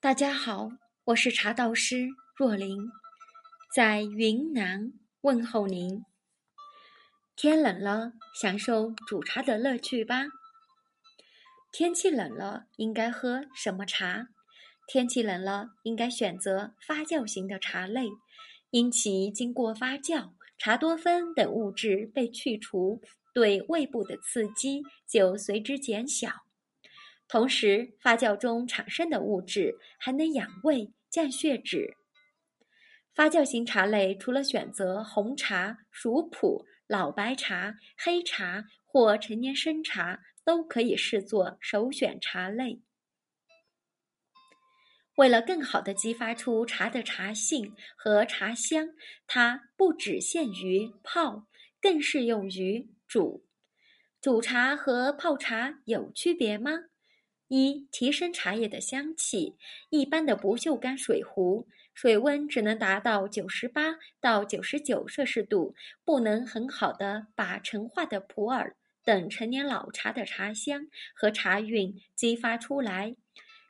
大家好，我是茶道师若琳，在云南问候您。天冷了，享受煮茶的乐趣吧。天气冷了，应该喝什么茶？天气冷了，应该选择发酵型的茶类，因其经过发酵，茶多酚等物质被去除，对胃部的刺激就随之减小。同时，发酵中产生的物质还能养胃、降血脂。发酵型茶类除了选择红茶、熟普、老白茶、黑茶或陈年生茶，都可以视作首选茶类。为了更好地激发出茶的茶性和茶香，它不只限于泡，更适用于煮。煮茶和泡茶有区别吗？一、提升茶叶的香气。一般的不锈钢水壶，水温只能达到九十八到九十九摄氏度，不能很好的把陈化的普洱等陈年老茶的茶香和茶韵激发出来。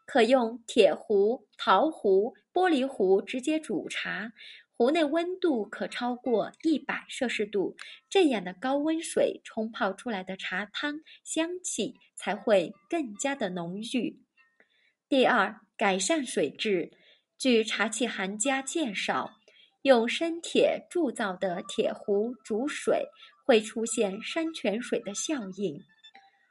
可用铁壶、陶壶、玻璃壶直接煮茶。壶内温度可超过一百摄氏度，这样的高温水冲泡出来的茶汤香气才会更加的浓郁。第二，改善水质。据茶器行家介绍，用生铁铸造的铁壶煮水会出现山泉水的效应，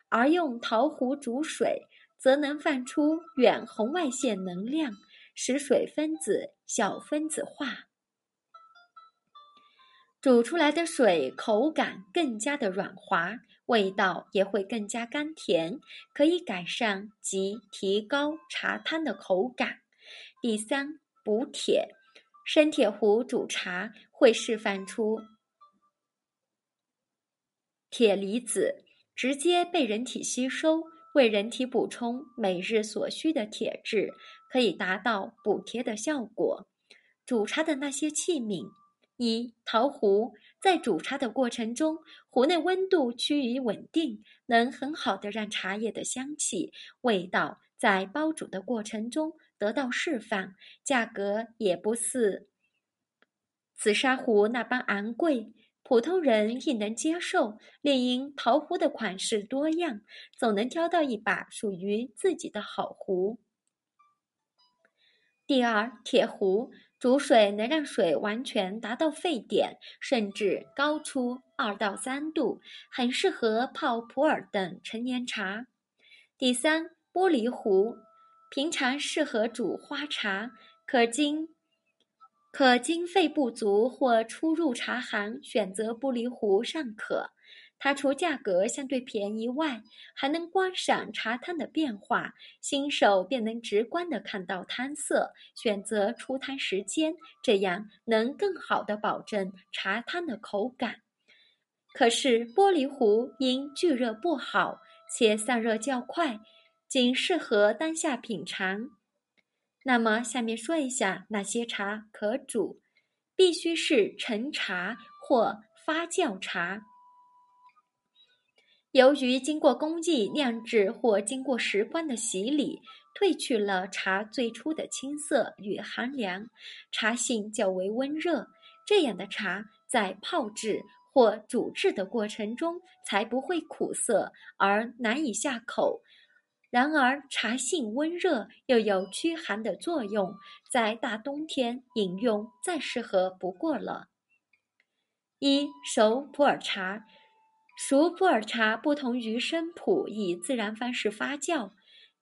而用陶壶煮水则能放出远红外线能量，使水分子小分子化。煮出来的水口感更加的软滑，味道也会更加甘甜，可以改善及提高茶汤的口感。第三，补铁，生铁壶煮茶会释放出铁离子，直接被人体吸收，为人体补充每日所需的铁质，可以达到补铁的效果。煮茶的那些器皿。一陶壶在煮茶的过程中，壶内温度趋于稳定，能很好的让茶叶的香气、味道在煲煮的过程中得到释放，价格也不似紫砂壶那般昂贵，普通人亦能接受。另因陶壶的款式多样，总能挑到一把属于自己的好壶。第二，铁壶。煮水能让水完全达到沸点，甚至高出二到三度，很适合泡普洱等陈年茶。第三，玻璃壶，平常适合煮花茶，可经可经费不足或初入茶行选择玻璃壶尚可。它除价格相对便宜外，还能观赏茶汤的变化，新手便能直观的看到汤色，选择出汤时间，这样能更好的保证茶汤的口感。可是玻璃壶因聚热不好，且散热较快，仅适合当下品尝。那么下面说一下哪些茶可煮，必须是陈茶或发酵茶。由于经过工艺酿制或经过时光的洗礼，褪去了茶最初的青涩与寒凉，茶性较为温热。这样的茶在泡制或煮制的过程中才不会苦涩而难以下口。然而，茶性温热又有驱寒的作用，在大冬天饮用再适合不过了。一熟普洱茶。熟普洱茶不同于生普以自然方式发酵，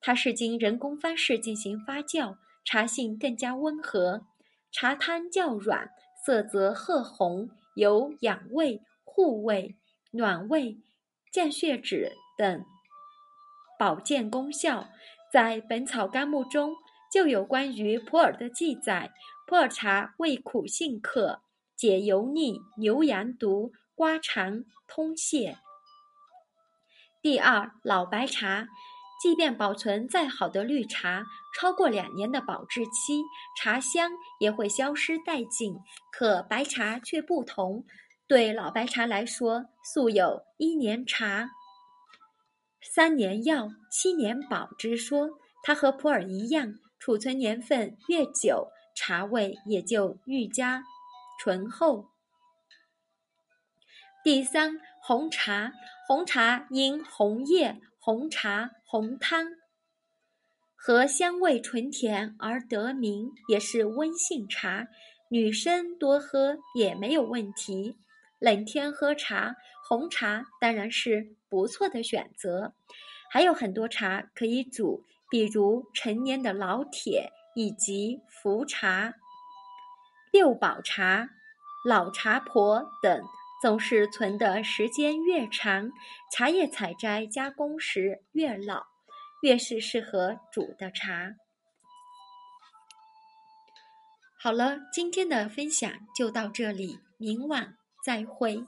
它是经人工方式进行发酵，茶性更加温和，茶汤较软，色泽褐红，有养胃、护胃、暖胃、降血脂等保健功效。在《本草纲目》中就有关于普洱的记载：普洱茶味苦性渴，解油腻、牛羊毒。刮肠通泄。第二，老白茶，即便保存再好的绿茶，超过两年的保质期，茶香也会消失殆尽。可白茶却不同，对老白茶来说，素有一年茶、三年药、七年保之说。它和普洱一样，储存年份越久，茶味也就愈加醇厚。第三，红茶，红茶因红叶、红茶、红汤和香味醇甜而得名，也是温性茶，女生多喝也没有问题。冷天喝茶，红茶当然是不错的选择。还有很多茶可以煮，比如陈年的老铁以及茯茶、六宝茶、老茶婆等。总是存的时间越长，茶叶采摘加工时越老，越是适合煮的茶。好了，今天的分享就到这里，明晚再会。